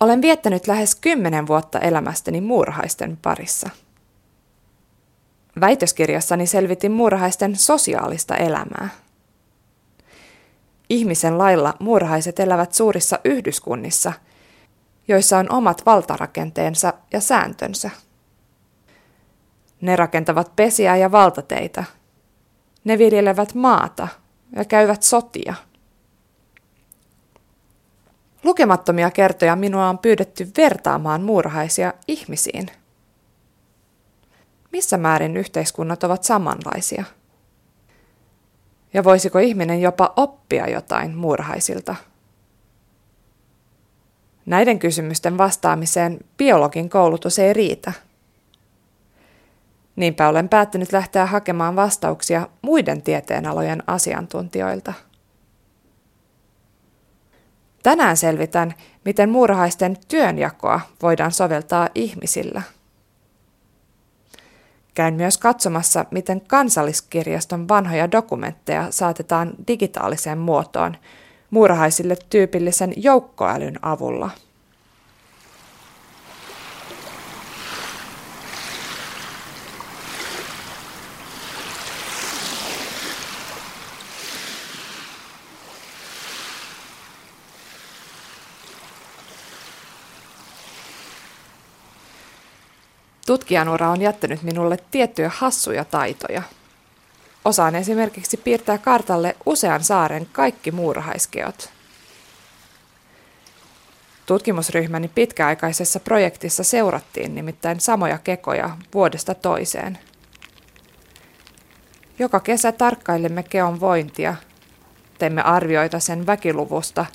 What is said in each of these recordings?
Olen viettänyt lähes kymmenen vuotta elämästäni muurahaisten parissa. Väitöskirjassani selvitin muurahaisten sosiaalista elämää. Ihmisen lailla muurahaiset elävät suurissa yhdyskunnissa, joissa on omat valtarakenteensa ja sääntönsä. Ne rakentavat pesiä ja valtateitä. Ne viljelevät maata ja käyvät sotia. Lukemattomia kertoja minua on pyydetty vertaamaan muurahaisia ihmisiin. Missä määrin yhteiskunnat ovat samanlaisia? Ja voisiko ihminen jopa oppia jotain muurahaisilta? Näiden kysymysten vastaamiseen biologin koulutus ei riitä. Niinpä olen päättänyt lähteä hakemaan vastauksia muiden tieteenalojen asiantuntijoilta. Tänään selvitän, miten muurahaisten työnjakoa voidaan soveltaa ihmisillä. Käyn myös katsomassa, miten kansalliskirjaston vanhoja dokumentteja saatetaan digitaaliseen muotoon muurahaisille tyypillisen joukkoälyn avulla – Tutkijanura on jättänyt minulle tiettyjä hassuja taitoja. Osaan esimerkiksi piirtää kartalle usean saaren kaikki muurahaiskeot. Tutkimusryhmäni pitkäaikaisessa projektissa seurattiin nimittäin samoja kekoja vuodesta toiseen. Joka kesä tarkkailimme keon vointia, teimme arvioita sen väkiluvusta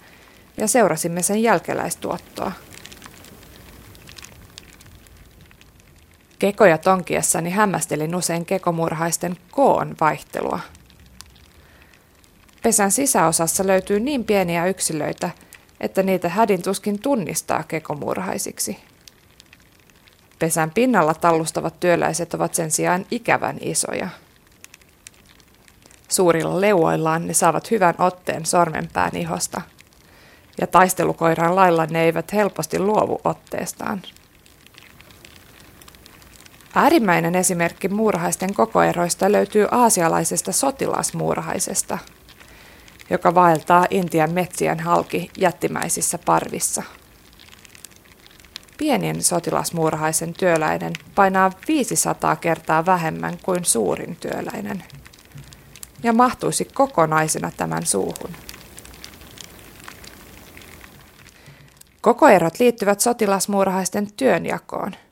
ja seurasimme sen jälkeläistuottoa. Kekoja tonkiessani hämmästelin usein kekomurhaisten koon vaihtelua. Pesän sisäosassa löytyy niin pieniä yksilöitä, että niitä hädin tuskin tunnistaa kekomurhaisiksi. Pesän pinnalla tallustavat työläiset ovat sen sijaan ikävän isoja. Suurilla leuoillaan ne saavat hyvän otteen sormenpään ihosta, ja taistelukoiran lailla ne eivät helposti luovu otteestaan. Äärimmäinen esimerkki muurahaisten kokoeroista löytyy aasialaisesta sotilasmuurahaisesta, joka vaeltaa Intian metsien halki jättimäisissä parvissa. Pienien sotilasmuurahaisen työläinen painaa 500 kertaa vähemmän kuin suurin työläinen ja mahtuisi kokonaisena tämän suuhun. Kokoerot liittyvät sotilasmuurahaisten työnjakoon –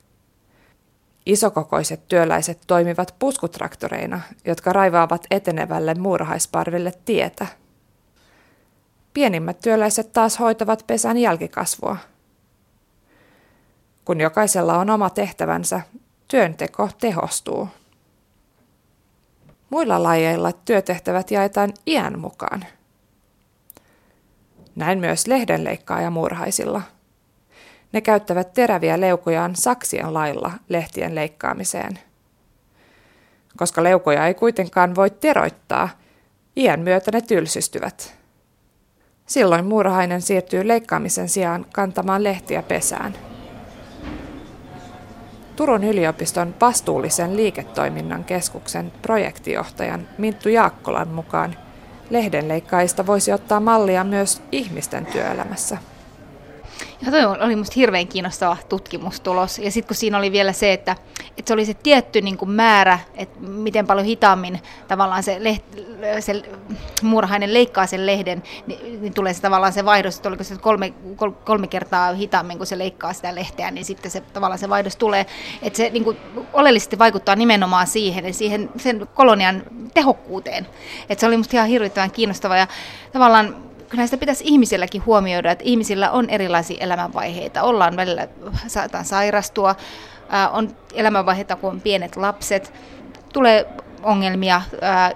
Isokokoiset työläiset toimivat puskutraktoreina, jotka raivaavat etenevälle muurahaisparville tietä. Pienimmät työläiset taas hoitavat pesän jälkikasvua. Kun jokaisella on oma tehtävänsä, työnteko tehostuu. Muilla lajeilla työtehtävät jaetaan iän mukaan. Näin myös lehdenleikkaaja muurahaisilla – ne käyttävät teräviä leukojaan saksien lailla lehtien leikkaamiseen. Koska leukoja ei kuitenkaan voi teroittaa, iän myötä ne tylsistyvät. Silloin muurahainen siirtyy leikkaamisen sijaan kantamaan lehtiä pesään. Turun yliopiston vastuullisen liiketoiminnan keskuksen projektijohtajan Minttu Jaakkolan mukaan lehdenleikkaajista voisi ottaa mallia myös ihmisten työelämässä. Ja toi oli musta hirveän kiinnostava tutkimustulos. Ja sitten kun siinä oli vielä se, että, että se oli se tietty niin kuin määrä, että miten paljon hitaammin tavallaan se, leht, se muurahainen leikkaa sen lehden, niin, niin tulee se tavallaan se vaihdos, että oliko se kolme, kolme kertaa hitaammin, kun se leikkaa sitä lehteä, niin sitten se tavallaan se vaihdos tulee. Että se niin kuin, oleellisesti vaikuttaa nimenomaan siihen, siihen sen kolonian tehokkuuteen. Että se oli musta ihan hirvittävän kiinnostava ja tavallaan kyllä sitä pitäisi ihmisilläkin huomioida, että ihmisillä on erilaisia elämänvaiheita. Ollaan välillä, saataan sairastua, on elämänvaiheita, kun on pienet lapset, tulee ongelmia.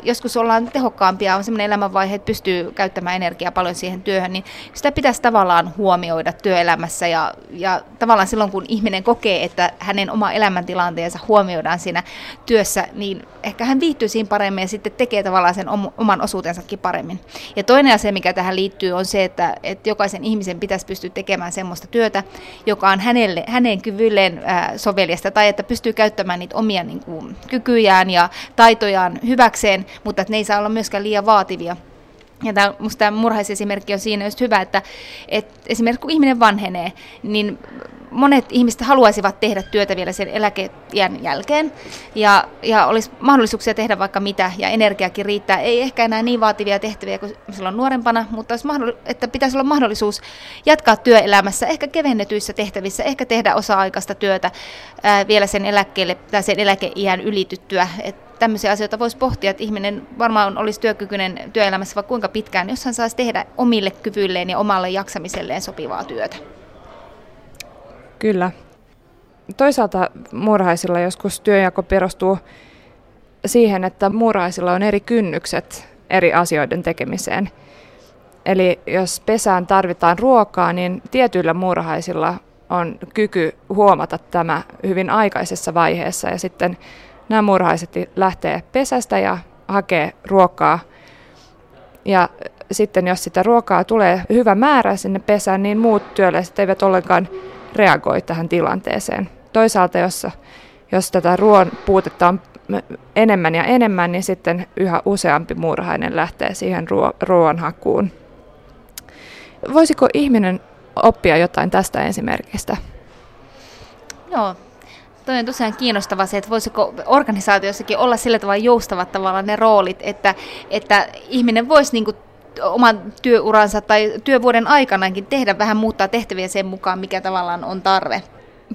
Joskus ollaan tehokkaampia, on sellainen elämänvaihe, että pystyy käyttämään energiaa paljon siihen työhön, niin sitä pitäisi tavallaan huomioida työelämässä ja, ja tavallaan silloin, kun ihminen kokee, että hänen oma elämäntilanteensa huomioidaan siinä työssä, niin ehkä hän viihtyy siinä paremmin ja sitten tekee tavallaan sen oman osuutensakin paremmin. Ja toinen asia, mikä tähän liittyy, on se, että, että jokaisen ihmisen pitäisi pystyä tekemään semmoista työtä, joka on hänelle, hänen kyvylleen soveliasta tai että pystyy käyttämään niitä omia niin kuin, kykyjään ja taitojaan hyväkseen, mutta että ne ei saa olla myöskään liian vaativia. Ja tämä, musta tämä murhaisesimerkki on siinä just hyvä, että, että esimerkiksi kun ihminen vanhenee, niin monet ihmiset haluaisivat tehdä työtä vielä sen eläkeiän jälkeen ja, ja olisi mahdollisuuksia tehdä vaikka mitä ja energiakin riittää. Ei ehkä enää niin vaativia tehtäviä kuin silloin nuorempana, mutta olisi mahdoll- että pitäisi olla mahdollisuus jatkaa työelämässä, ehkä kevennetyissä tehtävissä, ehkä tehdä osa-aikaista työtä ää, vielä sen eläkkeelle tai sen eläkeiän ylityttyä. Et tämmöisiä asioita voisi pohtia, että ihminen varmaan olisi työkykyinen työelämässä vaikka kuinka pitkään, jos hän saisi tehdä omille kyvyilleen ja omalle jaksamiselleen sopivaa työtä. Kyllä. Toisaalta muurahaisilla joskus työjako perustuu siihen, että muurahaisilla on eri kynnykset eri asioiden tekemiseen. Eli jos pesään tarvitaan ruokaa, niin tietyillä muurahaisilla on kyky huomata tämä hyvin aikaisessa vaiheessa ja sitten nämä muurahaiset lähtee pesästä ja hakee ruokaa. Ja sitten jos sitä ruokaa tulee hyvä määrä sinne pesään, niin muut työläiset eivät ollenkaan reagoi tähän tilanteeseen. Toisaalta, jos, jos tätä ruoan puutetta on enemmän ja enemmän, niin sitten yhä useampi muurahainen lähtee siihen ruo- ruoanhakuun. Voisiko ihminen oppia jotain tästä esimerkistä? Joo, Toi on tosiaan kiinnostava se, että voisiko organisaatiossakin olla sillä tavalla joustavat tavallaan ne roolit, että, että ihminen voisi niin kuin oman työuransa tai työvuoden aikanakin tehdä vähän muuttaa tehtäviä sen mukaan, mikä tavallaan on tarve.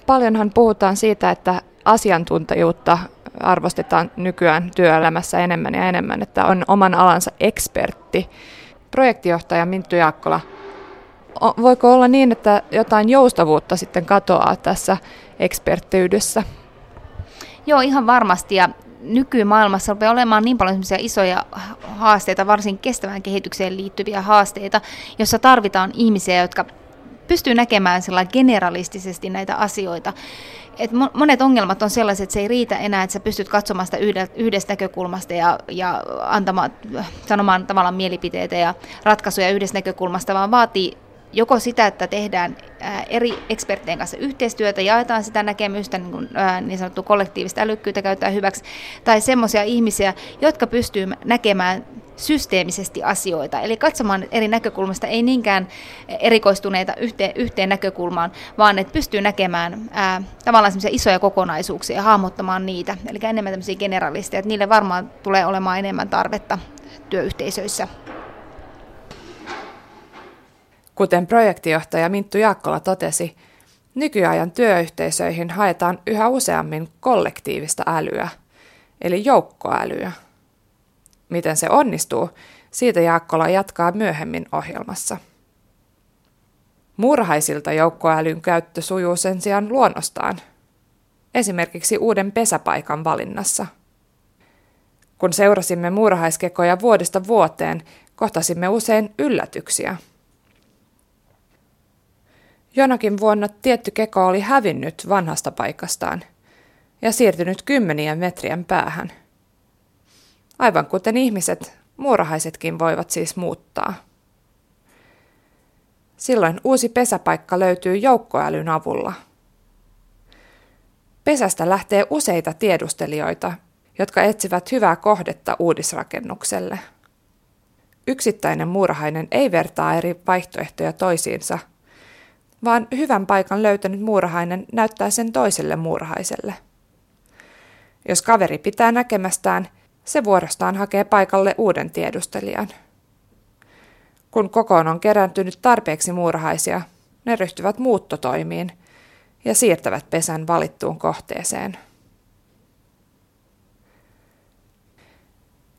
Paljonhan puhutaan siitä, että asiantuntijuutta arvostetaan nykyään työelämässä enemmän ja enemmän, että on oman alansa ekspertti. Projektijohtaja Minttu Jaakkola, voiko olla niin, että jotain joustavuutta sitten katoaa tässä eksperttiydessä? Joo, ihan varmasti. Ja nykymaailmassa rupeaa olemaan niin paljon isoja haasteita, varsin kestävään kehitykseen liittyviä haasteita, jossa tarvitaan ihmisiä, jotka pystyy näkemään generalistisesti näitä asioita. Et monet ongelmat on sellaiset, että se ei riitä enää, että sä pystyt katsomaan sitä yhdestä näkökulmasta ja, ja antamaan, sanomaan tavallaan mielipiteitä ja ratkaisuja yhdestä näkökulmasta, vaan vaatii joko sitä, että tehdään eri eksperttien kanssa yhteistyötä, jaetaan sitä näkemystä, niin, kuin, niin sanottu kollektiivista älykkyyttä käyttää hyväksi, tai semmoisia ihmisiä, jotka pystyy näkemään systeemisesti asioita, eli katsomaan eri näkökulmasta, ei niinkään erikoistuneita yhteen, yhteen näkökulmaan, vaan että pystyy näkemään ää, tavallaan semmoisia isoja kokonaisuuksia ja hahmottamaan niitä, eli enemmän tämmöisiä generalisteja, että niille varmaan tulee olemaan enemmän tarvetta työyhteisöissä. Kuten projektijohtaja Minttu Jaakkola totesi, nykyajan työyhteisöihin haetaan yhä useammin kollektiivista älyä, eli joukkoälyä. Miten se onnistuu, siitä Jaakkola jatkaa myöhemmin ohjelmassa. Murhaisilta joukkoälyn käyttö sujuu sen sijaan luonnostaan, esimerkiksi uuden pesäpaikan valinnassa. Kun seurasimme muurahaiskekoja vuodesta vuoteen, kohtasimme usein yllätyksiä – Jonakin vuonna tietty keko oli hävinnyt vanhasta paikastaan ja siirtynyt kymmenien metrien päähän. Aivan kuten ihmiset, muurahaisetkin voivat siis muuttaa. Silloin uusi pesäpaikka löytyy joukkoälyn avulla. Pesästä lähtee useita tiedustelijoita, jotka etsivät hyvää kohdetta uudisrakennukselle. Yksittäinen muurahainen ei vertaa eri vaihtoehtoja toisiinsa – vaan hyvän paikan löytänyt muurahainen näyttää sen toiselle muurahaiselle. Jos kaveri pitää näkemästään, se vuorostaan hakee paikalle uuden tiedustelijan. Kun kokoon on kerääntynyt tarpeeksi muurahaisia, ne ryhtyvät muuttotoimiin ja siirtävät pesän valittuun kohteeseen.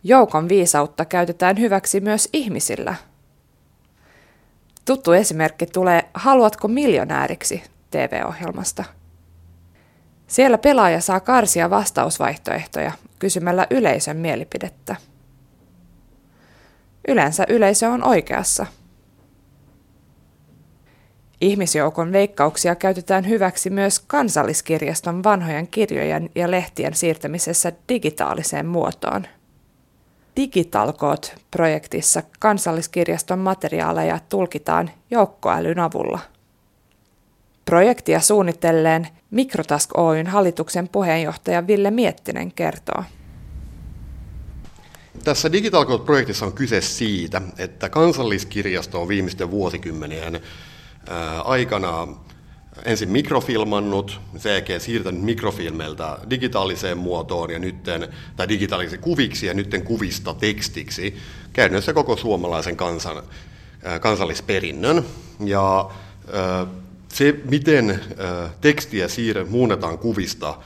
Joukon viisautta käytetään hyväksi myös ihmisillä – Tuttu esimerkki tulee Haluatko miljonääriksi TV-ohjelmasta. Siellä pelaaja saa karsia vastausvaihtoehtoja kysymällä yleisön mielipidettä. Yleensä yleisö on oikeassa. Ihmisjoukon veikkauksia käytetään hyväksi myös kansalliskirjaston vanhojen kirjojen ja lehtien siirtämisessä digitaaliseen muotoon. Digitalkoot-projektissa kansalliskirjaston materiaaleja tulkitaan joukkoälyn avulla. Projektia suunnitelleen Mikrotask Oyn hallituksen puheenjohtaja Ville Miettinen kertoo. Tässä Digitalcode-projektissa on kyse siitä, että kansalliskirjasto on viimeisten vuosikymmenien aikana ensin mikrofilmannut, sen jälkeen siirtänyt mikrofilmeiltä digitaaliseen muotoon ja nytten, tai digitaalisiksi kuviksi ja nytten kuvista tekstiksi, käytännössä koko suomalaisen kansan, kansallisperinnön. Ja se, miten tekstiä siirre, muunnetaan kuvista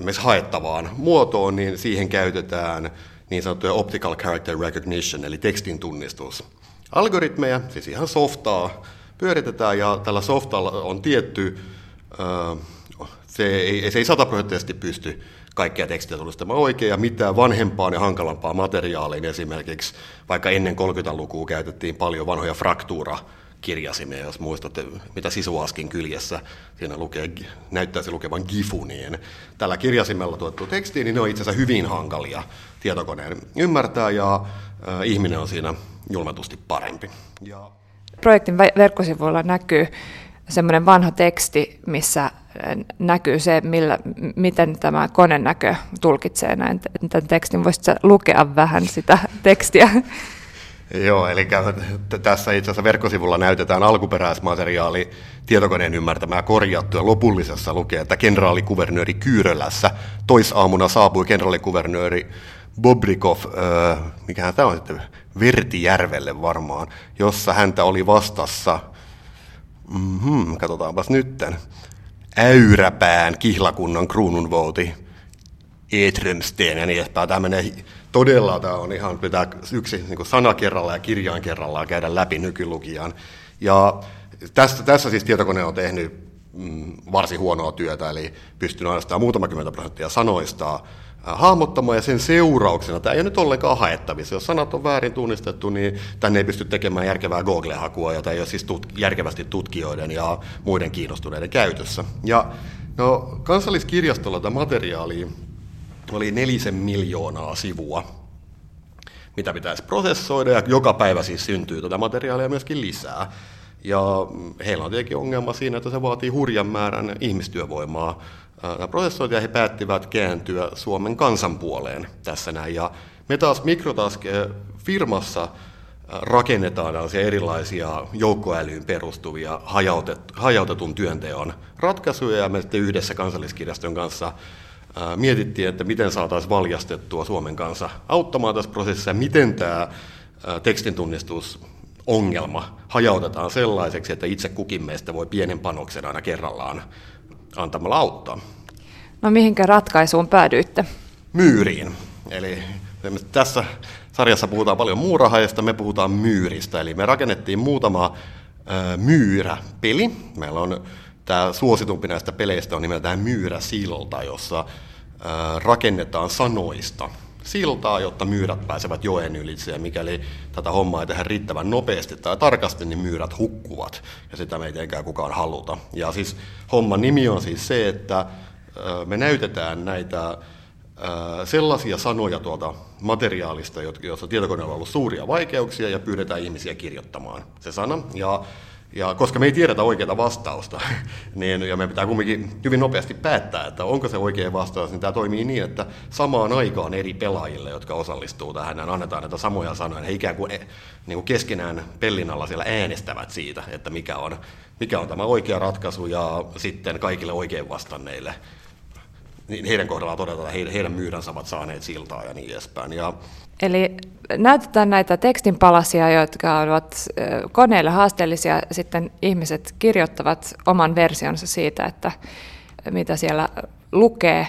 myös haettavaan muotoon, niin siihen käytetään niin sanottuja optical character recognition, eli tekstin tunnistus. Algoritmeja, siis ihan softaa, pyöritetään ja tällä softalla on tietty, se ei, se ei sataprosenttisesti pysty kaikkea tekstiä tunnistamaan oikein ja mitään vanhempaa ja hankalampaa materiaaliin esimerkiksi, vaikka ennen 30-lukua käytettiin paljon vanhoja fraktuura kirjasimia, jos muistatte, mitä Sisuaskin kyljessä siinä lukee, näyttäisi lukevan gifu, niin tällä kirjasimella tuettu teksti, niin ne on itse asiassa hyvin hankalia tietokoneen ymmärtää, ja äh, ihminen on siinä julmetusti parempi. Ja... Projektin verkkosivuilla näkyy semmoinen vanha teksti, missä näkyy se, millä, miten tämä konenäkö tulkitsee näin, tämän tekstin. Voisitko lukea vähän sitä tekstiä? Joo, eli tässä itse asiassa verkkosivulla näytetään alkuperäismateriaali tietokoneen ymmärtämää korjattu ja lopullisessa lukee, että kenraalikuvernööri Kyyrölässä toisaamuna saapui kenraalikuvernööri Bobrikov, äh, mikähän tämä on sitten, Vertijärvelle varmaan, jossa häntä oli vastassa, mm-hmm, katsotaanpas nytten, Äyräpään kihlakunnan kruununvouti, Etremsteen ja niin edespäin. Tämä menee todella, tämä on ihan, pitää yksi niin sana kerrallaan ja kirjain kerrallaan käydä läpi nykylukijan. Ja tässä, tässä siis tietokone on tehnyt mm, varsin huonoa työtä, eli pystynyt ainoastaan muutama kymmentä prosenttia sanoista hahmottamaan, ja sen seurauksena, tämä ei ole nyt ollenkaan haettavissa. Jos sanat on väärin tunnistettu, niin tänne ei pysty tekemään järkevää Google-hakua, jota ei ole siis tut- järkevästi tutkijoiden ja muiden kiinnostuneiden käytössä. Ja no, kansalliskirjastolla tämä materiaali oli nelisen miljoonaa sivua, mitä pitäisi prosessoida, ja joka päivä siis syntyy tätä materiaalia myöskin lisää. Ja heillä on tietenkin ongelma siinä, että se vaatii hurjan määrän ihmistyövoimaa prosessoida, ja he päättivät kääntyä Suomen kansan puoleen tässä näin. Ja me taas Mikrotask firmassa rakennetaan erilaisia joukkoälyyn perustuvia hajautet, hajautetun työnteon ratkaisuja, ja me sitten yhdessä kansalliskirjaston kanssa mietittiin, että miten saataisiin valjastettua Suomen kanssa auttamaan tässä prosessissa, miten tämä tekstin tunnistusongelma hajautetaan sellaiseksi, että itse kukin meistä voi pienen panoksen aina kerrallaan antamalla auttaa. No mihinkä ratkaisuun päädyitte? Myyriin. Eli tässä sarjassa puhutaan paljon muurahaista, me puhutaan myyristä. Eli me rakennettiin muutama myyrä-peli. Meillä on Tämä suositumpi näistä peleistä on nimeltään Myyrä silta, jossa rakennetaan sanoista siltaa, jotta myyrät pääsevät joen ylitse, ja mikäli tätä hommaa ei tehdä riittävän nopeasti tai tarkasti, niin myyrät hukkuvat, ja sitä me ei tietenkään kukaan haluta. Ja siis homman nimi on siis se, että me näytetään näitä sellaisia sanoja tuolta materiaalista, jossa tietokoneella on ollut suuria vaikeuksia, ja pyydetään ihmisiä kirjoittamaan se sana. Ja ja koska me ei tiedetä oikeaa vastausta, niin, ja me pitää kumminkin hyvin nopeasti päättää, että onko se oikea vastaus, niin tämä toimii niin, että samaan aikaan eri pelaajille, jotka osallistuu tähän, niin annetaan näitä samoja sanoja, he ikään kuin, niin kuin keskenään pellin alla siellä äänestävät siitä, että mikä on, mikä on tämä oikea ratkaisu, ja sitten kaikille oikein vastanneille heidän kohdallaan todetaan, että heidän, heidän myydänsä ovat saaneet siltaa ja niin edespäin. Ja Eli näytetään näitä tekstinpalasia, jotka ovat koneille haasteellisia, sitten ihmiset kirjoittavat oman versionsa siitä, että mitä siellä lukee.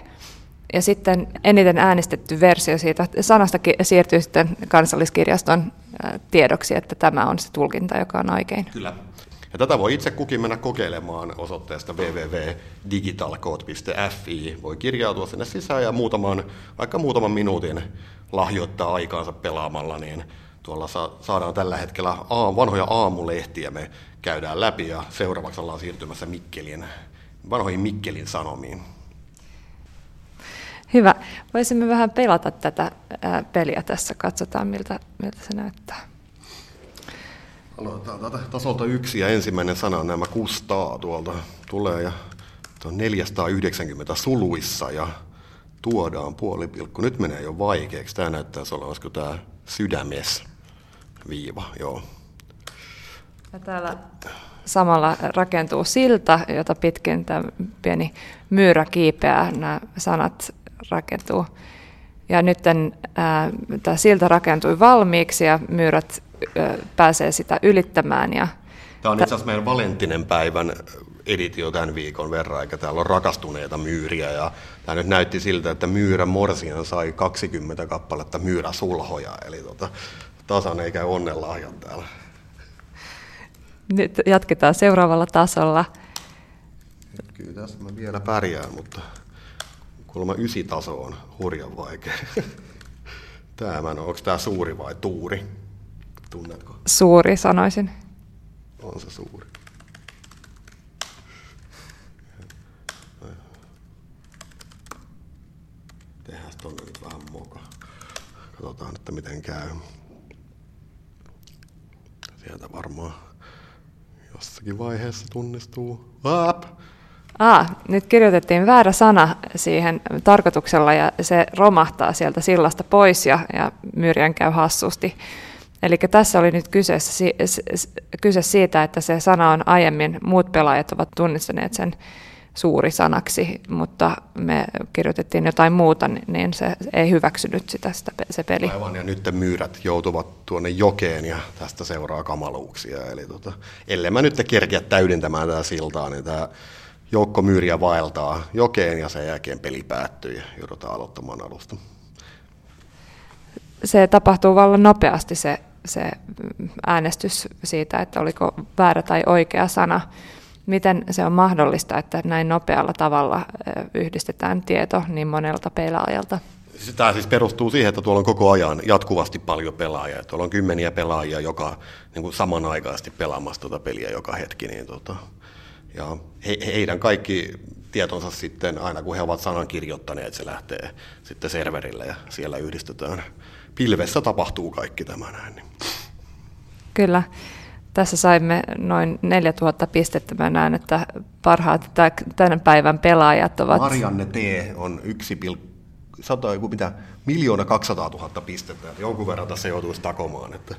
Ja sitten eniten äänestetty versio siitä sanasta siirtyy sitten kansalliskirjaston tiedoksi, että tämä on se tulkinta, joka on oikein. Kyllä. Ja tätä voi itse kukin mennä kokeilemaan osoitteesta www.digitalcode.fi. Voi kirjautua sinne sisään ja muutaman, vaikka muutaman minuutin lahjoittaa aikaansa pelaamalla, niin tuolla saadaan tällä hetkellä vanhoja aamulehtiä me käydään läpi ja seuraavaksi ollaan siirtymässä Mikkelin, vanhoihin Mikkelin sanomiin. Hyvä. Voisimme vähän pelata tätä peliä tässä. Katsotaan, miltä, miltä se näyttää. Aloitetaan tasolta yksi ja ensimmäinen sana on nämä kustaa tuolta tulee ja on 490 suluissa ja tuodaan puolipilkku. Nyt menee jo vaikeaksi. Tämä näyttää olla, olisiko tämä sydämes viiva, joo. Ja täällä samalla rakentuu silta, jota pitkin tämä pieni myyrä kiipeää, nämä sanat rakentuu. Ja nyt tämä silta rakentui valmiiksi ja myyrät pääsee sitä ylittämään. Ja Tämä on itse asiassa meidän Valenttinen päivän editio tämän viikon verran, eikä täällä on rakastuneita myyriä. Ja tämä nyt näytti siltä, että myyrä Morsian sai 20 kappaletta myyräsulhoja, eli tota, tasan ei käy onnenlahjat täällä. Nyt jatketaan seuraavalla tasolla. Kyllä tässä mä vielä pärjään, mutta kuulemma taso on hurjan vaikea. Tämä on, onko tämä suuri vai tuuri? Tunnetko? Suuri sanoisin. On se suuri. Tehdään tuonne nyt vähän moka. Katsotaan, että miten käy. Sieltä varmaan jossakin vaiheessa tunnistuu. Aap! Ah, nyt kirjoitettiin väärä sana siihen tarkoituksella ja se romahtaa sieltä sillasta pois ja, ja Myrjän käy hassusti. Eli tässä oli nyt kyse, kyse siitä, että se sana on aiemmin, muut pelaajat ovat tunnistaneet sen suuri sanaksi, mutta me kirjoitettiin jotain muuta, niin se ei hyväksynyt sitä, sitä se peli. Aivan, ja nyt myyrät joutuvat tuonne jokeen ja tästä seuraa kamaluuksia. Eli tota, ellei mä nyt kerkeä täydentämään tätä siltaa, niin tämä joukko myyriä vaeltaa jokeen ja sen jälkeen peli päättyy ja joudutaan aloittamaan alusta. Se tapahtuu vallan nopeasti se, se äänestys siitä, että oliko väärä tai oikea sana. Miten se on mahdollista, että näin nopealla tavalla yhdistetään tieto niin monelta pelaajalta? Tämä siis perustuu siihen, että tuolla on koko ajan jatkuvasti paljon pelaajia. Tuolla on kymmeniä pelaajia, joka niin kuin samanaikaisesti pelaamassa tuota peliä joka hetki. Niin tota, ja he, heidän kaikki tietonsa sitten, aina kun he ovat sanan kirjoittaneet, se lähtee sitten serverille ja siellä yhdistetään. Pilvessä tapahtuu kaikki tämä näin. Niin. Kyllä. Tässä saimme noin 4000 pistettä. Mä näen, että parhaat tämän päivän pelaajat ovat... Marianne T. on 1, mitä, miljoona 200 000 pistettä. Että jonkun verran tässä joutuisi takomaan. Että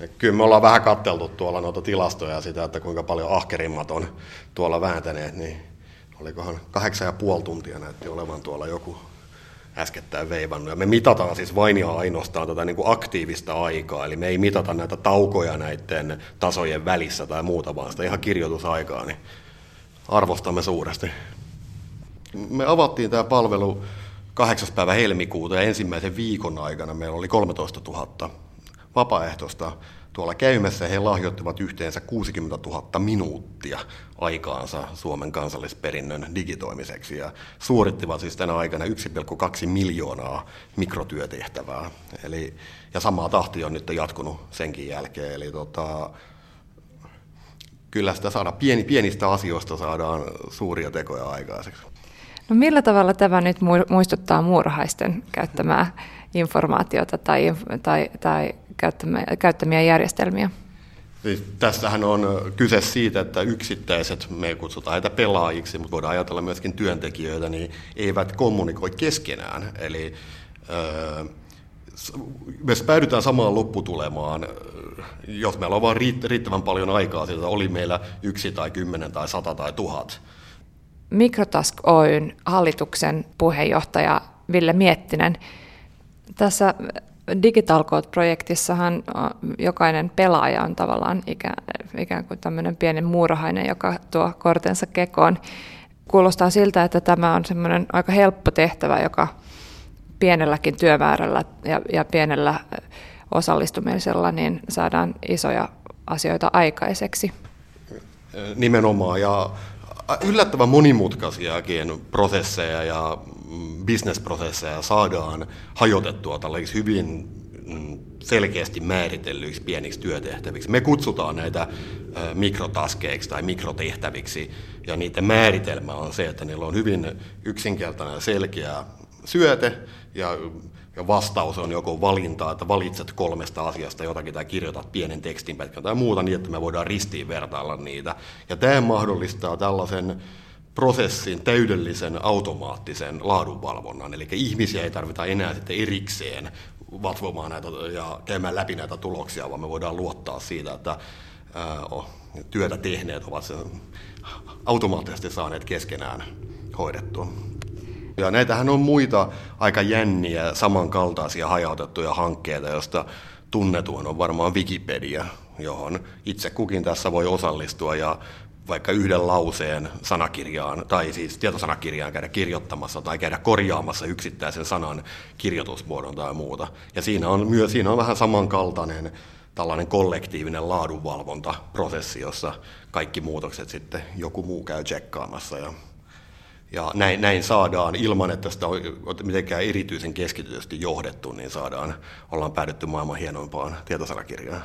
ja kyllä me ollaan vähän katteltu tuolla noita tilastoja ja sitä, että kuinka paljon ahkerimmat on tuolla vääntäneet, niin olikohan kahdeksan ja puoli tuntia näytti olevan tuolla joku äskettäin veivannut. Ja me mitataan siis vain ja ainoastaan tätä niin kuin aktiivista aikaa, eli me ei mitata näitä taukoja näiden tasojen välissä tai muuta, vaan sitä ihan kirjoitusaikaa, niin arvostamme suuresti. Me avattiin tämä palvelu 8. päivä helmikuuta ja ensimmäisen viikon aikana meillä oli 13 000 vapaaehtoista tuolla käymässä. He lahjoittivat yhteensä 60 000 minuuttia aikaansa Suomen kansallisperinnön digitoimiseksi ja suorittivat siis tänä aikana 1,2 miljoonaa mikrotyötehtävää. Eli, ja samaa tahti on nyt jatkunut senkin jälkeen. Eli tota, kyllä sitä saada pieni, pienistä asioista saadaan suuria tekoja aikaiseksi. No millä tavalla tämä nyt muistuttaa muurahaisten käyttämää informaatiota tai, tai, tai käyttämiä, järjestelmiä? Siis tässähän on kyse siitä, että yksittäiset, me kutsutaan heitä pelaajiksi, mutta voidaan ajatella myöskin työntekijöitä, niin eivät kommunikoi keskenään. Eli me päädytään samaan lopputulemaan, jos meillä on vain riittävän paljon aikaa, siitä oli meillä yksi tai kymmenen tai sata tai tuhat. Mikrotask Oyn hallituksen puheenjohtaja Ville Miettinen. Tässä Digital Code-projektissahan jokainen pelaaja on tavallaan ikään, ikään kuin tämmöinen pieni muurahainen, joka tuo kortensa kekoon. Kuulostaa siltä, että tämä on semmoinen aika helppo tehtävä, joka pienelläkin työmäärällä ja, ja pienellä osallistumisella niin saadaan isoja asioita aikaiseksi. Nimenomaan, ja yllättävän monimutkaisiakin prosesseja ja bisnesprosesseja saadaan hajotettua tällaisiksi hyvin mm, selkeästi määritellyiksi pieniksi työtehtäviksi. Me kutsutaan näitä mikrotaskeiksi tai mikrotehtäviksi, ja niiden määritelmä on se, että niillä on hyvin yksinkertainen ja selkeä syöte, ja, ja vastaus on joko valinta, että valitset kolmesta asiasta jotakin tai kirjoitat pienen tekstinpätkän tai muuta niin, että me voidaan ristiin vertailla niitä. Ja tämä mahdollistaa tällaisen prosessin täydellisen automaattisen laadunvalvonnan, eli ihmisiä ei tarvita enää sitten erikseen vatvomaan näitä ja käymään läpi näitä tuloksia, vaan me voidaan luottaa siitä, että työtä tehneet ovat sen automaattisesti saaneet keskenään hoidettua. Ja näitähän on muita aika jänniä, samankaltaisia hajautettuja hankkeita, joista tunnetuin on varmaan Wikipedia, johon itse kukin tässä voi osallistua ja vaikka yhden lauseen sanakirjaan, tai siis tietosanakirjaan käydä kirjoittamassa tai käydä korjaamassa yksittäisen sanan kirjoitusmuodon tai muuta. Ja siinä on, myös, siinä on vähän samankaltainen tällainen kollektiivinen laadunvalvontaprosessi, jossa kaikki muutokset sitten joku muu käy tsekkaamassa. Ja, ja näin, näin saadaan, ilman että sitä on mitenkään erityisen keskitytysti johdettu, niin saadaan, ollaan päädytty maailman hienoimpaan tietosanakirjaan.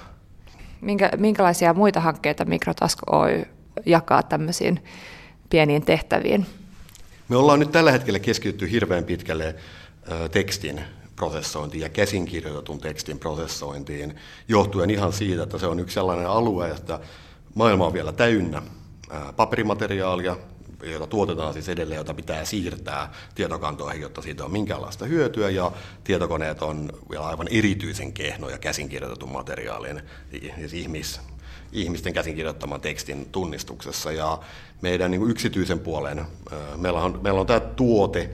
Minkä, minkälaisia muita hankkeita Mikrotask Oy jakaa tämmöisiin pieniin tehtäviin? Me ollaan nyt tällä hetkellä keskitytty hirveän pitkälle tekstin prosessointiin ja käsinkirjoitetun tekstin prosessointiin, johtuen ihan siitä, että se on yksi sellainen alue, että maailma on vielä täynnä paperimateriaalia, jota tuotetaan siis edelleen, jota pitää siirtää tietokantoihin, jotta siitä on minkäänlaista hyötyä, ja tietokoneet on vielä aivan erityisen kehnoja käsinkirjoitetun materiaalin, siis ihmis, ihmisten käsinkirjoittaman tekstin tunnistuksessa. Ja meidän niin yksityisen puolen, meillä on, meillä on tämä tuote,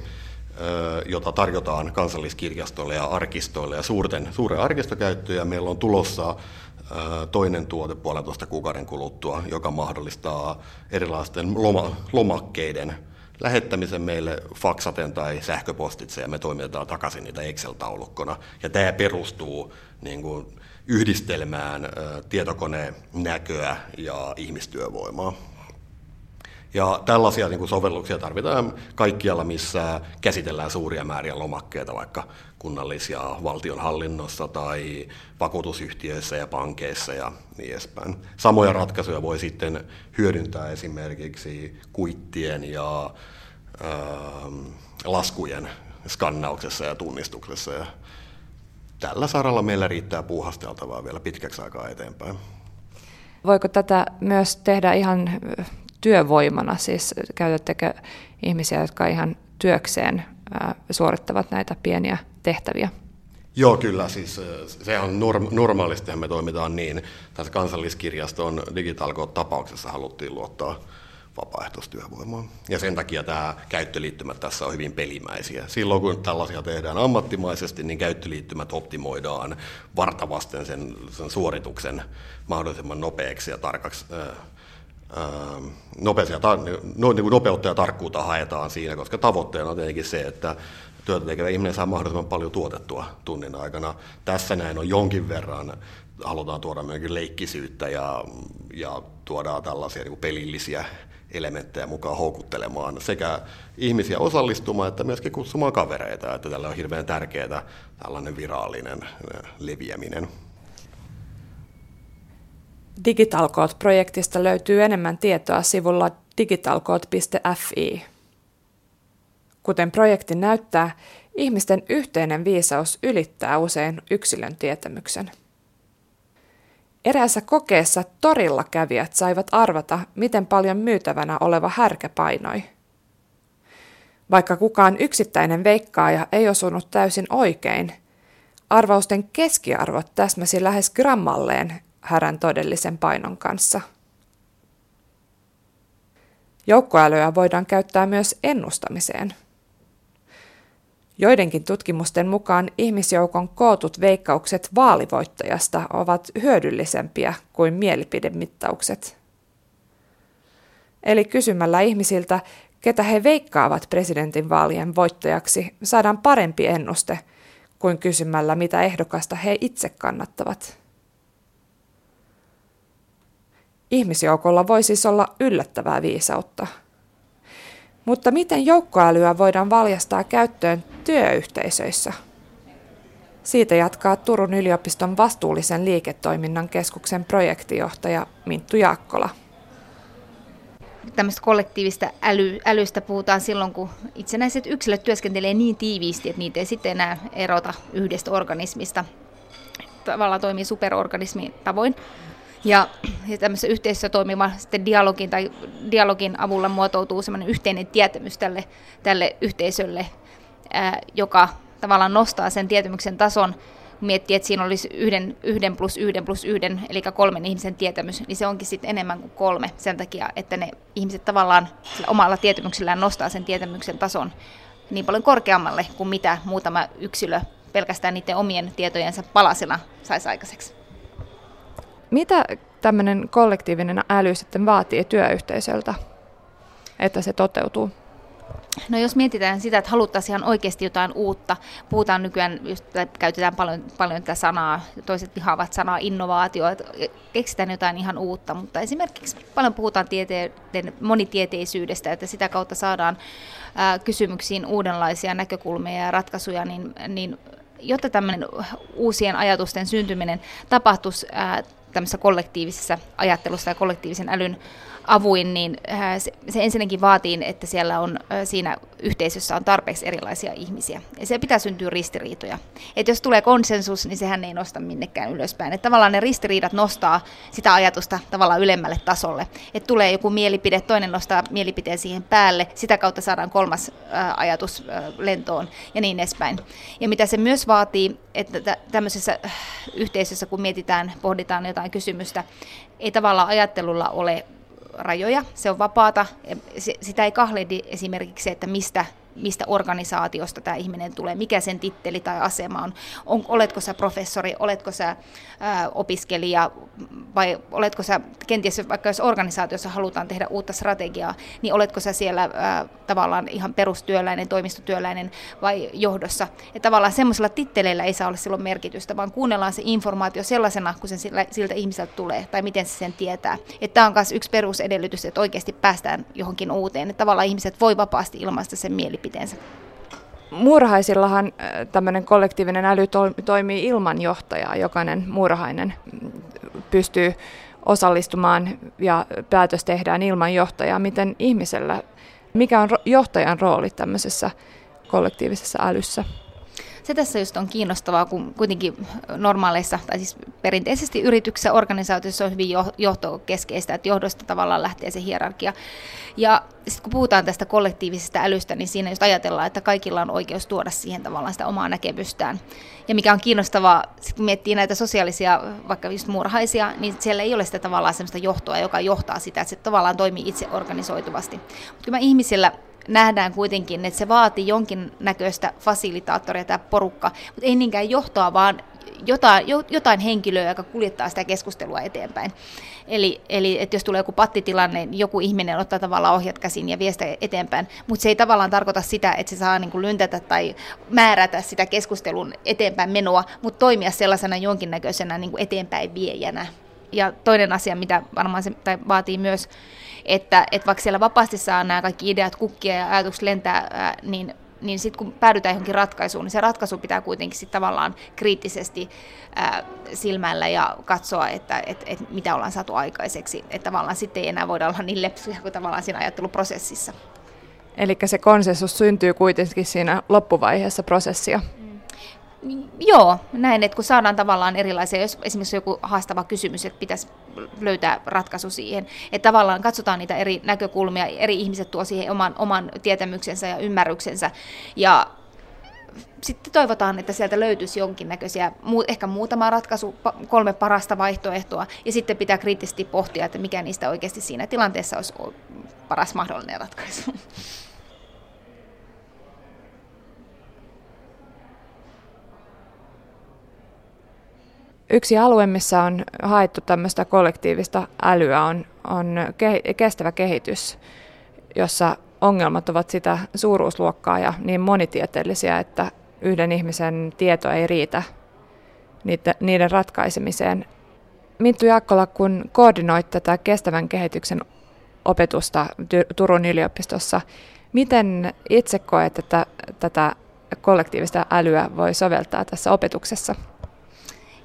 jota tarjotaan kansalliskirjastolle ja arkistoille ja suurten, suuren arkistokäyttöön. Meillä on tulossa toinen tuote puolentoista kuukauden kuluttua, joka mahdollistaa erilaisten loma, lomakkeiden lähettämisen meille faksaten tai sähköpostitse ja me toimitetaan takaisin niitä Excel-taulukkona. Ja tämä perustuu niin kuin, yhdistelmään tietokoneen näköä ja ihmistyövoimaa. Ja tällaisia niin kuin sovelluksia tarvitaan kaikkialla, missä käsitellään suuria määriä lomakkeita, vaikka kunnallisia valtionhallinnossa tai vakuutusyhtiöissä ja pankeissa ja niin edespäin. Samoja ratkaisuja voi sitten hyödyntää esimerkiksi kuittien ja ää, laskujen skannauksessa ja tunnistuksessa. Ja tällä saralla meillä riittää puuhasteltavaa vielä pitkäksi aikaa eteenpäin. Voiko tätä myös tehdä ihan työvoimana, siis käytättekö ihmisiä, jotka ihan työkseen suorittavat näitä pieniä tehtäviä? Joo, kyllä. Siis se on norm- normaalisti me toimitaan niin. Tässä kansalliskirjaston digitalko-tapauksessa haluttiin luottaa vapaaehtoistyövoimaa. Ja sen takia tämä käyttöliittymät tässä on hyvin pelimäisiä. Silloin kun tällaisia tehdään ammattimaisesti, niin käyttöliittymät optimoidaan vartavasten sen, sen suorituksen mahdollisimman nopeaksi ja tarkaksi nopeisia, no, niin kuin nopeutta ja tarkkuutta haetaan siinä, koska tavoitteena on tietenkin se, että työtä tekevä ihminen saa mahdollisimman paljon tuotettua tunnin aikana. Tässä näin on jonkin verran, halutaan tuoda myöskin leikkisyyttä ja, ja tuodaan tällaisia niin pelillisiä elementtejä mukaan houkuttelemaan sekä ihmisiä osallistumaan että myöskin kutsumaan kavereita, että tällä on hirveän tärkeää tällainen virallinen leviäminen. Digitalkoot-projektista löytyy enemmän tietoa sivulla digitalkoot.fi. Kuten projekti näyttää, ihmisten yhteinen viisaus ylittää usein yksilön tietämyksen. Eräässä kokeessa torilla kävijät saivat arvata, miten paljon myytävänä oleva härkä painoi. Vaikka kukaan yksittäinen veikkaaja ei osunut täysin oikein, arvausten keskiarvot täsmäsi lähes grammalleen härän todellisen painon kanssa. Joukkoälyä voidaan käyttää myös ennustamiseen. Joidenkin tutkimusten mukaan ihmisjoukon kootut veikkaukset vaalivoittajasta ovat hyödyllisempiä kuin mielipidemittaukset. Eli kysymällä ihmisiltä, ketä he veikkaavat presidentin vaalien voittajaksi, saadaan parempi ennuste kuin kysymällä, mitä ehdokasta he itse kannattavat. Ihmisjoukolla voi siis olla yllättävää viisautta. Mutta miten joukkoälyä voidaan valjastaa käyttöön työyhteisöissä? Siitä jatkaa Turun yliopiston vastuullisen liiketoiminnan keskuksen projektijohtaja Minttu Jaakkola tämmöistä kollektiivista äly, älystä puhutaan silloin, kun itsenäiset yksilöt työskentelee niin tiiviisti, että niitä ei sitten enää erota yhdestä organismista. Tavallaan toimii superorganismin tavoin. Ja, ja tämmöisessä yhteisössä toimiva sitten dialogin tai dialogin avulla muotoutuu semmoinen yhteinen tietämys tälle, tälle yhteisölle, ää, joka tavallaan nostaa sen tietämyksen tason miettii, että siinä olisi yhden, yhden plus yhden plus yhden, eli kolmen ihmisen tietämys, niin se onkin sitten enemmän kuin kolme sen takia, että ne ihmiset tavallaan omalla tietämyksellään nostaa sen tietämyksen tason niin paljon korkeammalle kuin mitä muutama yksilö pelkästään niiden omien tietojensa palasena saisi aikaiseksi. Mitä tämmöinen kollektiivinen äly sitten vaatii työyhteisöltä, että se toteutuu? No jos mietitään sitä, että haluttaisiin ihan oikeasti jotain uutta, puhutaan nykyään, just, käytetään paljon, paljon tätä sanaa, toiset vihaavat sanaa innovaatio, että keksitään jotain ihan uutta, mutta esimerkiksi paljon puhutaan tieteiden monitieteisyydestä, että sitä kautta saadaan ää, kysymyksiin uudenlaisia näkökulmia ja ratkaisuja, niin, niin jotta tämmöinen uusien ajatusten syntyminen tapahtuisi ää, tämmöisessä kollektiivisessa ajattelussa ja kollektiivisen älyn avuin, niin äh, se, ensinnäkin vaatii, että siellä on äh, siinä yhteisössä on tarpeeksi erilaisia ihmisiä. Ja se pitää syntyä ristiriitoja. että jos tulee konsensus, niin sehän ei nosta minnekään ylöspäin. Että tavallaan ne ristiriidat nostaa sitä ajatusta tavallaan ylemmälle tasolle. Että tulee joku mielipide, toinen nostaa mielipiteen siihen päälle, sitä kautta saadaan kolmas äh, ajatus lentoon ja niin edespäin. Ja mitä se myös vaatii, että tämmöisessä yhteisössä, kun mietitään, pohditaan jotain kysymystä, ei tavallaan ajattelulla ole rajoja, se on vapaata, sitä ei kahledi esimerkiksi se, että mistä mistä organisaatiosta tämä ihminen tulee, mikä sen titteli tai asema on. on oletko sä professori, oletko sä ää, opiskelija vai oletko sä kenties vaikka jos organisaatiossa halutaan tehdä uutta strategiaa, niin oletko sä siellä ää, tavallaan ihan perustyöläinen, toimistotyöläinen vai johdossa. Ja tavallaan semmoisella titteleillä ei saa olla silloin merkitystä, vaan kuunnellaan se informaatio sellaisena, kun se siltä ihmiseltä tulee tai miten se sen tietää. Että tämä on myös yksi perusedellytys, että oikeasti päästään johonkin uuteen. Että tavallaan ihmiset voi vapaasti ilmaista sen mielipiteensä mielipiteensä. Muurahaisillahan äh, tämmöinen kollektiivinen äly toimii ilman johtajaa. Jokainen muurahainen pystyy osallistumaan ja päätös tehdään ilman johtajaa. Miten ihmisellä, mikä on johtajan rooli tämmöisessä kollektiivisessa älyssä? Se tässä just on kiinnostavaa, kun kuitenkin normaaleissa, tai siis perinteisesti yrityksissä, organisaatioissa on hyvin johtokeskeistä, että johdosta tavallaan lähtee se hierarkia. Ja sitten kun puhutaan tästä kollektiivisesta älystä, niin siinä just ajatellaan, että kaikilla on oikeus tuoda siihen tavallaan sitä omaa näkemystään. Ja mikä on kiinnostavaa, sit kun miettii näitä sosiaalisia, vaikka just murhaisia, niin siellä ei ole sitä tavallaan sellaista johtoa, joka johtaa sitä, että se tavallaan toimii itse organisoituvasti. Mutta kyllä ihmisillä nähdään kuitenkin, että se vaatii jonkinnäköistä fasilitaattoria tämä porukka, mutta ei niinkään johtoa, vaan jotain, jotain henkilöä, joka kuljettaa sitä keskustelua eteenpäin. Eli, eli että jos tulee joku pattitilanne, niin joku ihminen ottaa tavallaan ohjat käsin ja vie sitä eteenpäin, mutta se ei tavallaan tarkoita sitä, että se saa niin kuin lyntätä tai määrätä sitä keskustelun eteenpäin menoa, mutta toimia sellaisena jonkinnäköisenä niin kuin eteenpäin viejänä. Ja toinen asia, mitä varmaan se tai vaatii myös että, että vaikka siellä vapaasti saa nämä kaikki ideat kukkia ja ajatukset lentää, niin niin sitten kun päädytään johonkin ratkaisuun, niin se ratkaisu pitää kuitenkin sit tavallaan kriittisesti ää, silmällä ja katsoa, että et, et mitä ollaan saatu aikaiseksi. Että tavallaan sitten ei enää voida olla niin lepsuja kuin tavallaan siinä ajatteluprosessissa. Eli se konsensus syntyy kuitenkin siinä loppuvaiheessa prosessia. Joo, näin, että kun saadaan tavallaan erilaisia, jos esimerkiksi joku haastava kysymys, että pitäisi löytää ratkaisu siihen, että tavallaan katsotaan niitä eri näkökulmia, eri ihmiset tuo siihen oman, oman tietämyksensä ja ymmärryksensä, ja sitten toivotaan, että sieltä löytyisi jonkinnäköisiä, ehkä muutama ratkaisu, kolme parasta vaihtoehtoa, ja sitten pitää kriittisesti pohtia, että mikä niistä oikeasti siinä tilanteessa olisi paras mahdollinen ratkaisu. Yksi alue, missä on haettu tämmöistä kollektiivista älyä, on, on ke- kestävä kehitys, jossa ongelmat ovat sitä suuruusluokkaa ja niin monitieteellisiä, että yhden ihmisen tieto ei riitä niiden ratkaisemiseen. Minttu Jaakkola, kun koordinoit tätä kestävän kehityksen opetusta Turun yliopistossa, miten itse koet, että tätä kollektiivista älyä voi soveltaa tässä opetuksessa?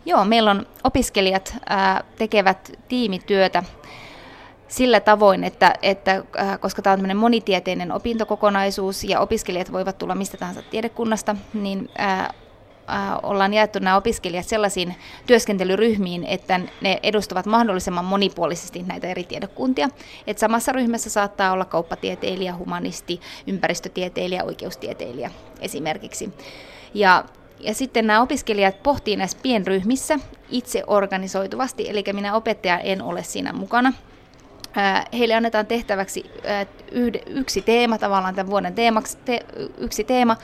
Joo, meillä on opiskelijat ää, tekevät tiimityötä sillä tavoin, että, että ää, koska tämä on monitieteinen opintokokonaisuus ja opiskelijat voivat tulla mistä tahansa tiedekunnasta, niin ää, ollaan jaettu nämä opiskelijat sellaisiin työskentelyryhmiin, että ne edustavat mahdollisimman monipuolisesti näitä eri tiedekuntia. Et samassa ryhmässä saattaa olla kauppatieteilijä, humanisti, ympäristötieteilijä, oikeustieteilijä esimerkiksi. Ja ja sitten nämä opiskelijat pohtii näissä pienryhmissä itse organisoituvasti, eli minä opettaja en ole siinä mukana. Heille annetaan tehtäväksi yksi teema, tavallaan tämän vuoden teemaksi, te, yksi teema,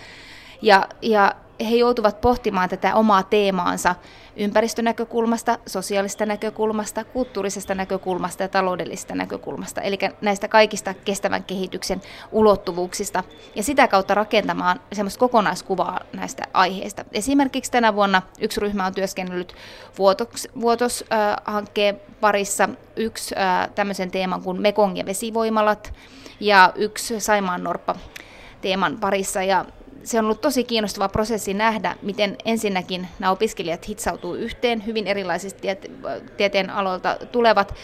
ja, ja he joutuvat pohtimaan tätä omaa teemaansa ympäristönäkökulmasta, sosiaalista näkökulmasta, kulttuurisesta näkökulmasta ja taloudellisesta näkökulmasta, eli näistä kaikista kestävän kehityksen ulottuvuuksista, ja sitä kautta rakentamaan semmoista kokonaiskuvaa näistä aiheista. Esimerkiksi tänä vuonna yksi ryhmä on työskennellyt Vuotos-hankkeen parissa, yksi tämmöisen teeman kuin Mekong ja vesivoimalat, ja yksi Saimaan Norppa teeman parissa, ja se on ollut tosi kiinnostava prosessi nähdä, miten ensinnäkin nämä opiskelijat hitsautuu yhteen, hyvin erilaisista tiete- tieteen aloilta tulevat,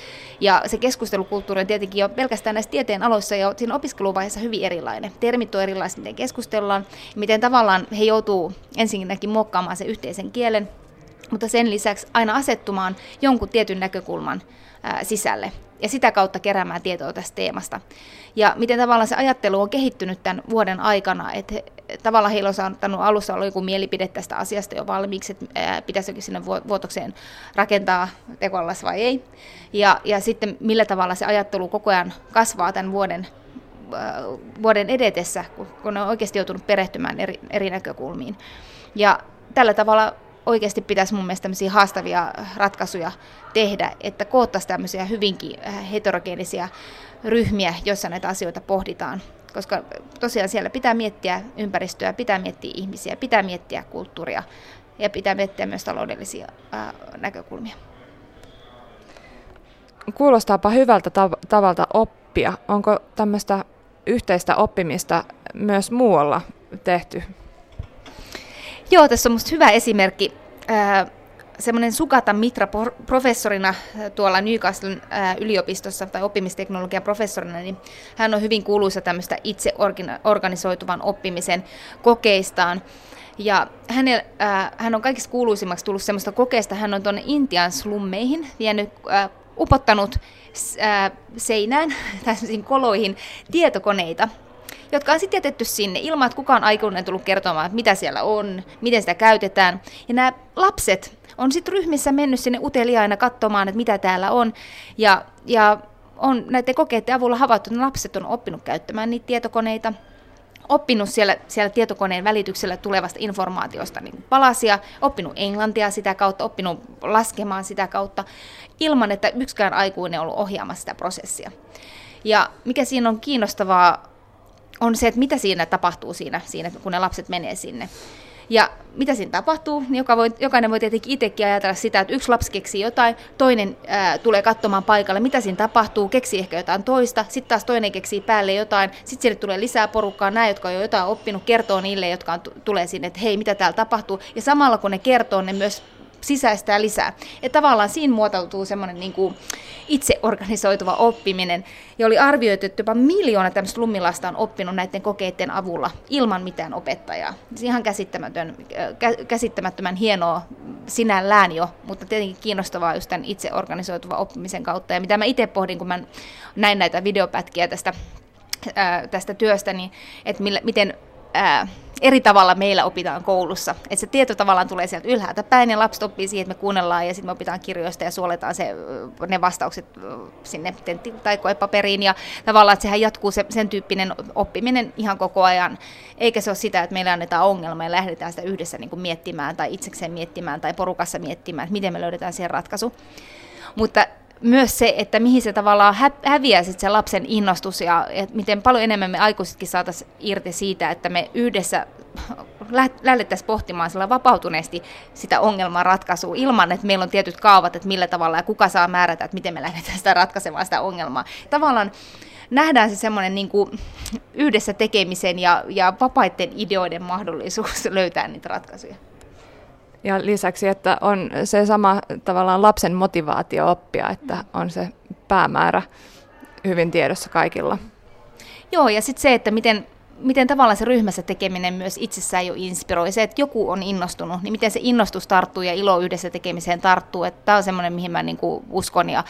ja se keskustelukulttuuri on tietenkin jo pelkästään näissä tieteen aloissa ja siinä opiskeluvaiheessa hyvin erilainen. Termit on erilaiset, miten keskustellaan, miten tavallaan he joutuu ensinnäkin muokkaamaan sen yhteisen kielen, mutta sen lisäksi aina asettumaan jonkun tietyn näkökulman sisälle ja sitä kautta keräämään tietoa tästä teemasta. Ja miten tavallaan se ajattelu on kehittynyt tämän vuoden aikana, että tavallaan heillä on saanut alussa olla joku mielipide tästä asiasta jo valmiiksi, että pitäisikö sinne vuotokseen rakentaa tekoallas vai ei. Ja, ja sitten millä tavalla se ajattelu koko ajan kasvaa tämän vuoden, vuoden edetessä, kun, kun on oikeasti joutunut perehtymään eri, eri näkökulmiin. Ja tällä tavalla oikeasti pitäisi mun mielestä tämmöisiä haastavia ratkaisuja tehdä, että koottaisiin tämmöisiä hyvinkin heterogeenisia ryhmiä, joissa näitä asioita pohditaan. Koska tosiaan siellä pitää miettiä ympäristöä, pitää miettiä ihmisiä, pitää miettiä kulttuuria ja pitää miettiä myös taloudellisia ää, näkökulmia. Kuulostaapa hyvältä tav- tavalta oppia. Onko tämmöistä yhteistä oppimista myös muualla tehty? Joo, tässä on musta hyvä esimerkki. Semmoinen Sukata Mitra professorina tuolla Newcastlen yliopistossa tai oppimisteknologian professorina, niin hän on hyvin kuuluisa tämmöistä itse organisoituvan oppimisen kokeistaan. Ja hänel, äh, hän on kaikista kuuluisimmaksi tullut semmoista kokeesta, hän on tuonne Intian slummeihin vienyt, äh, upottanut äh, seinään, tämmöisiin koloihin, tietokoneita, jotka on sitten jätetty sinne ilman, että kukaan aikuinen tullut kertomaan, että mitä siellä on, miten sitä käytetään. Ja nämä lapset on sitten ryhmissä mennyt sinne uteliaina katsomaan, että mitä täällä on. Ja, ja on näiden kokeiden avulla havaittu, että lapset on oppinut käyttämään niitä tietokoneita, oppinut siellä, siellä tietokoneen välityksellä tulevasta informaatiosta niin palasia, oppinut englantia sitä kautta, oppinut laskemaan sitä kautta, ilman että yksikään aikuinen on ollut ohjaamassa sitä prosessia. Ja mikä siinä on kiinnostavaa on se, että mitä siinä tapahtuu siinä, siinä kun ne lapset menee sinne. Ja mitä siinä tapahtuu, niin joka voi, jokainen voi tietenkin itsekin ajatella sitä, että yksi lapsi keksii jotain, toinen ää, tulee katsomaan paikalle, mitä siinä tapahtuu, keksii ehkä jotain toista, sitten taas toinen keksii päälle jotain, sitten sinne tulee lisää porukkaa, nämä, jotka on jo jotain oppinut, kertoo niille, jotka on, tulee sinne, että hei, mitä täällä tapahtuu. Ja samalla kun ne kertoo, ne myös sisäistää lisää. että tavallaan siinä muotoutuu semmoinen niin kuin itse organisoituva oppiminen, ja oli arvioitu, että jopa miljoona tämmöistä lummilasta on oppinut näiden kokeiden avulla ilman mitään opettajaa. Se ihan käsittämätön, käsittämättömän hienoa sinällään jo, mutta tietenkin kiinnostavaa just tämän itse organisoituva oppimisen kautta. Ja mitä mä itse pohdin, kun mä näin näitä videopätkiä tästä, tästä työstä, niin että miten ää, eri tavalla meillä opitaan koulussa. Että se tieto tavallaan tulee sieltä ylhäältä päin ja lapset oppii siihen, että me kuunnellaan ja sitten me opitaan kirjoista ja suoletaan se, ne vastaukset sinne tentti- tai koepaperiin. Ja tavallaan, että sehän jatkuu se, sen tyyppinen oppiminen ihan koko ajan. Eikä se ole sitä, että meillä annetaan ongelma ja lähdetään sitä yhdessä niin kuin miettimään tai itsekseen miettimään tai porukassa miettimään, että miten me löydetään siihen ratkaisu. Mutta myös se, että mihin se tavallaan häviää sit se lapsen innostus ja että miten paljon enemmän me aikuisetkin saataisiin irti siitä, että me yhdessä lähdettäisiin pohtimaan sillä vapautuneesti sitä ongelman ratkaisua ilman, että meillä on tietyt kaavat, että millä tavalla ja kuka saa määrätä, että miten me lähdetään sitä ratkaisemaan sitä ongelmaa. Tavallaan nähdään se semmoinen niin yhdessä tekemisen ja, ja vapaiden ideoiden mahdollisuus löytää niitä ratkaisuja. Ja lisäksi, että on se sama tavallaan lapsen motivaatio oppia, että on se päämäärä hyvin tiedossa kaikilla. Joo, ja sitten se, että miten miten tavallaan se ryhmässä tekeminen myös itsessään jo inspiroi. Se, että joku on innostunut, niin miten se innostus tarttuu ja ilo yhdessä tekemiseen tarttuu. Että tämä on semmoinen, mihin mä niin uskon ja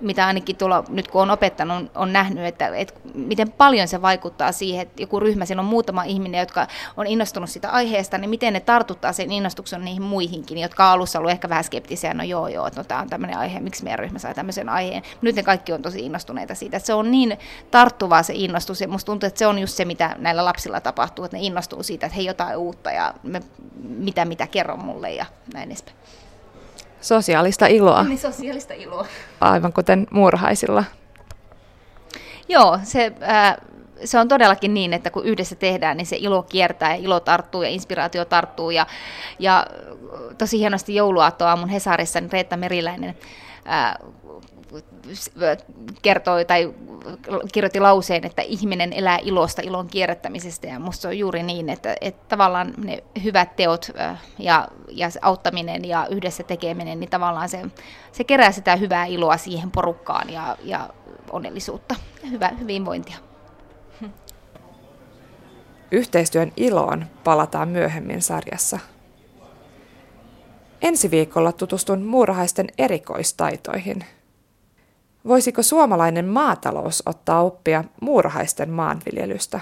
mitä ainakin tuolla, nyt kun on opettanut, on nähnyt, että, että miten paljon se vaikuttaa siihen, että joku ryhmä, siellä on muutama ihminen, jotka on innostunut sitä aiheesta, niin miten ne tartuttaa sen innostuksen niihin muihinkin, jotka on alussa ollut ehkä vähän skeptisiä, no joo joo, että no, tämä on tämmöinen aihe, miksi meidän ryhmä sai tämmöisen aiheen. Nyt ne kaikki on tosi innostuneita siitä. Se on niin tarttuvaa se innostus ja musta tuntuu, että se on just se, mitä näillä lapsilla tapahtuu, että ne innostuu siitä, että hei jotain uutta ja me, mitä mitä kerro mulle ja näin edespäin. Sosiaalista iloa. Niin, sosiaalista iloa. Aivan kuten muurahaisilla. Joo, se, äh, se on todellakin niin, että kun yhdessä tehdään, niin se ilo kiertää ja ilo tarttuu ja inspiraatio tarttuu. Ja, ja tosi hienosti jouluaattoa mun Hesarissa niin Reetta Meriläinen äh, kertoi tai kirjoitti lauseen, että ihminen elää ilosta ilon kierrättämisestä ja musta se on juuri niin, että, että tavallaan ne hyvät teot ja, ja auttaminen ja yhdessä tekeminen, niin tavallaan se, se kerää sitä hyvää iloa siihen porukkaan ja, ja onnellisuutta ja hyvää hyvinvointia. Yhteistyön iloon palataan myöhemmin sarjassa. Ensi viikolla tutustun muurahaisten erikoistaitoihin – Voisiko suomalainen maatalous ottaa oppia muurahaisten maanviljelystä?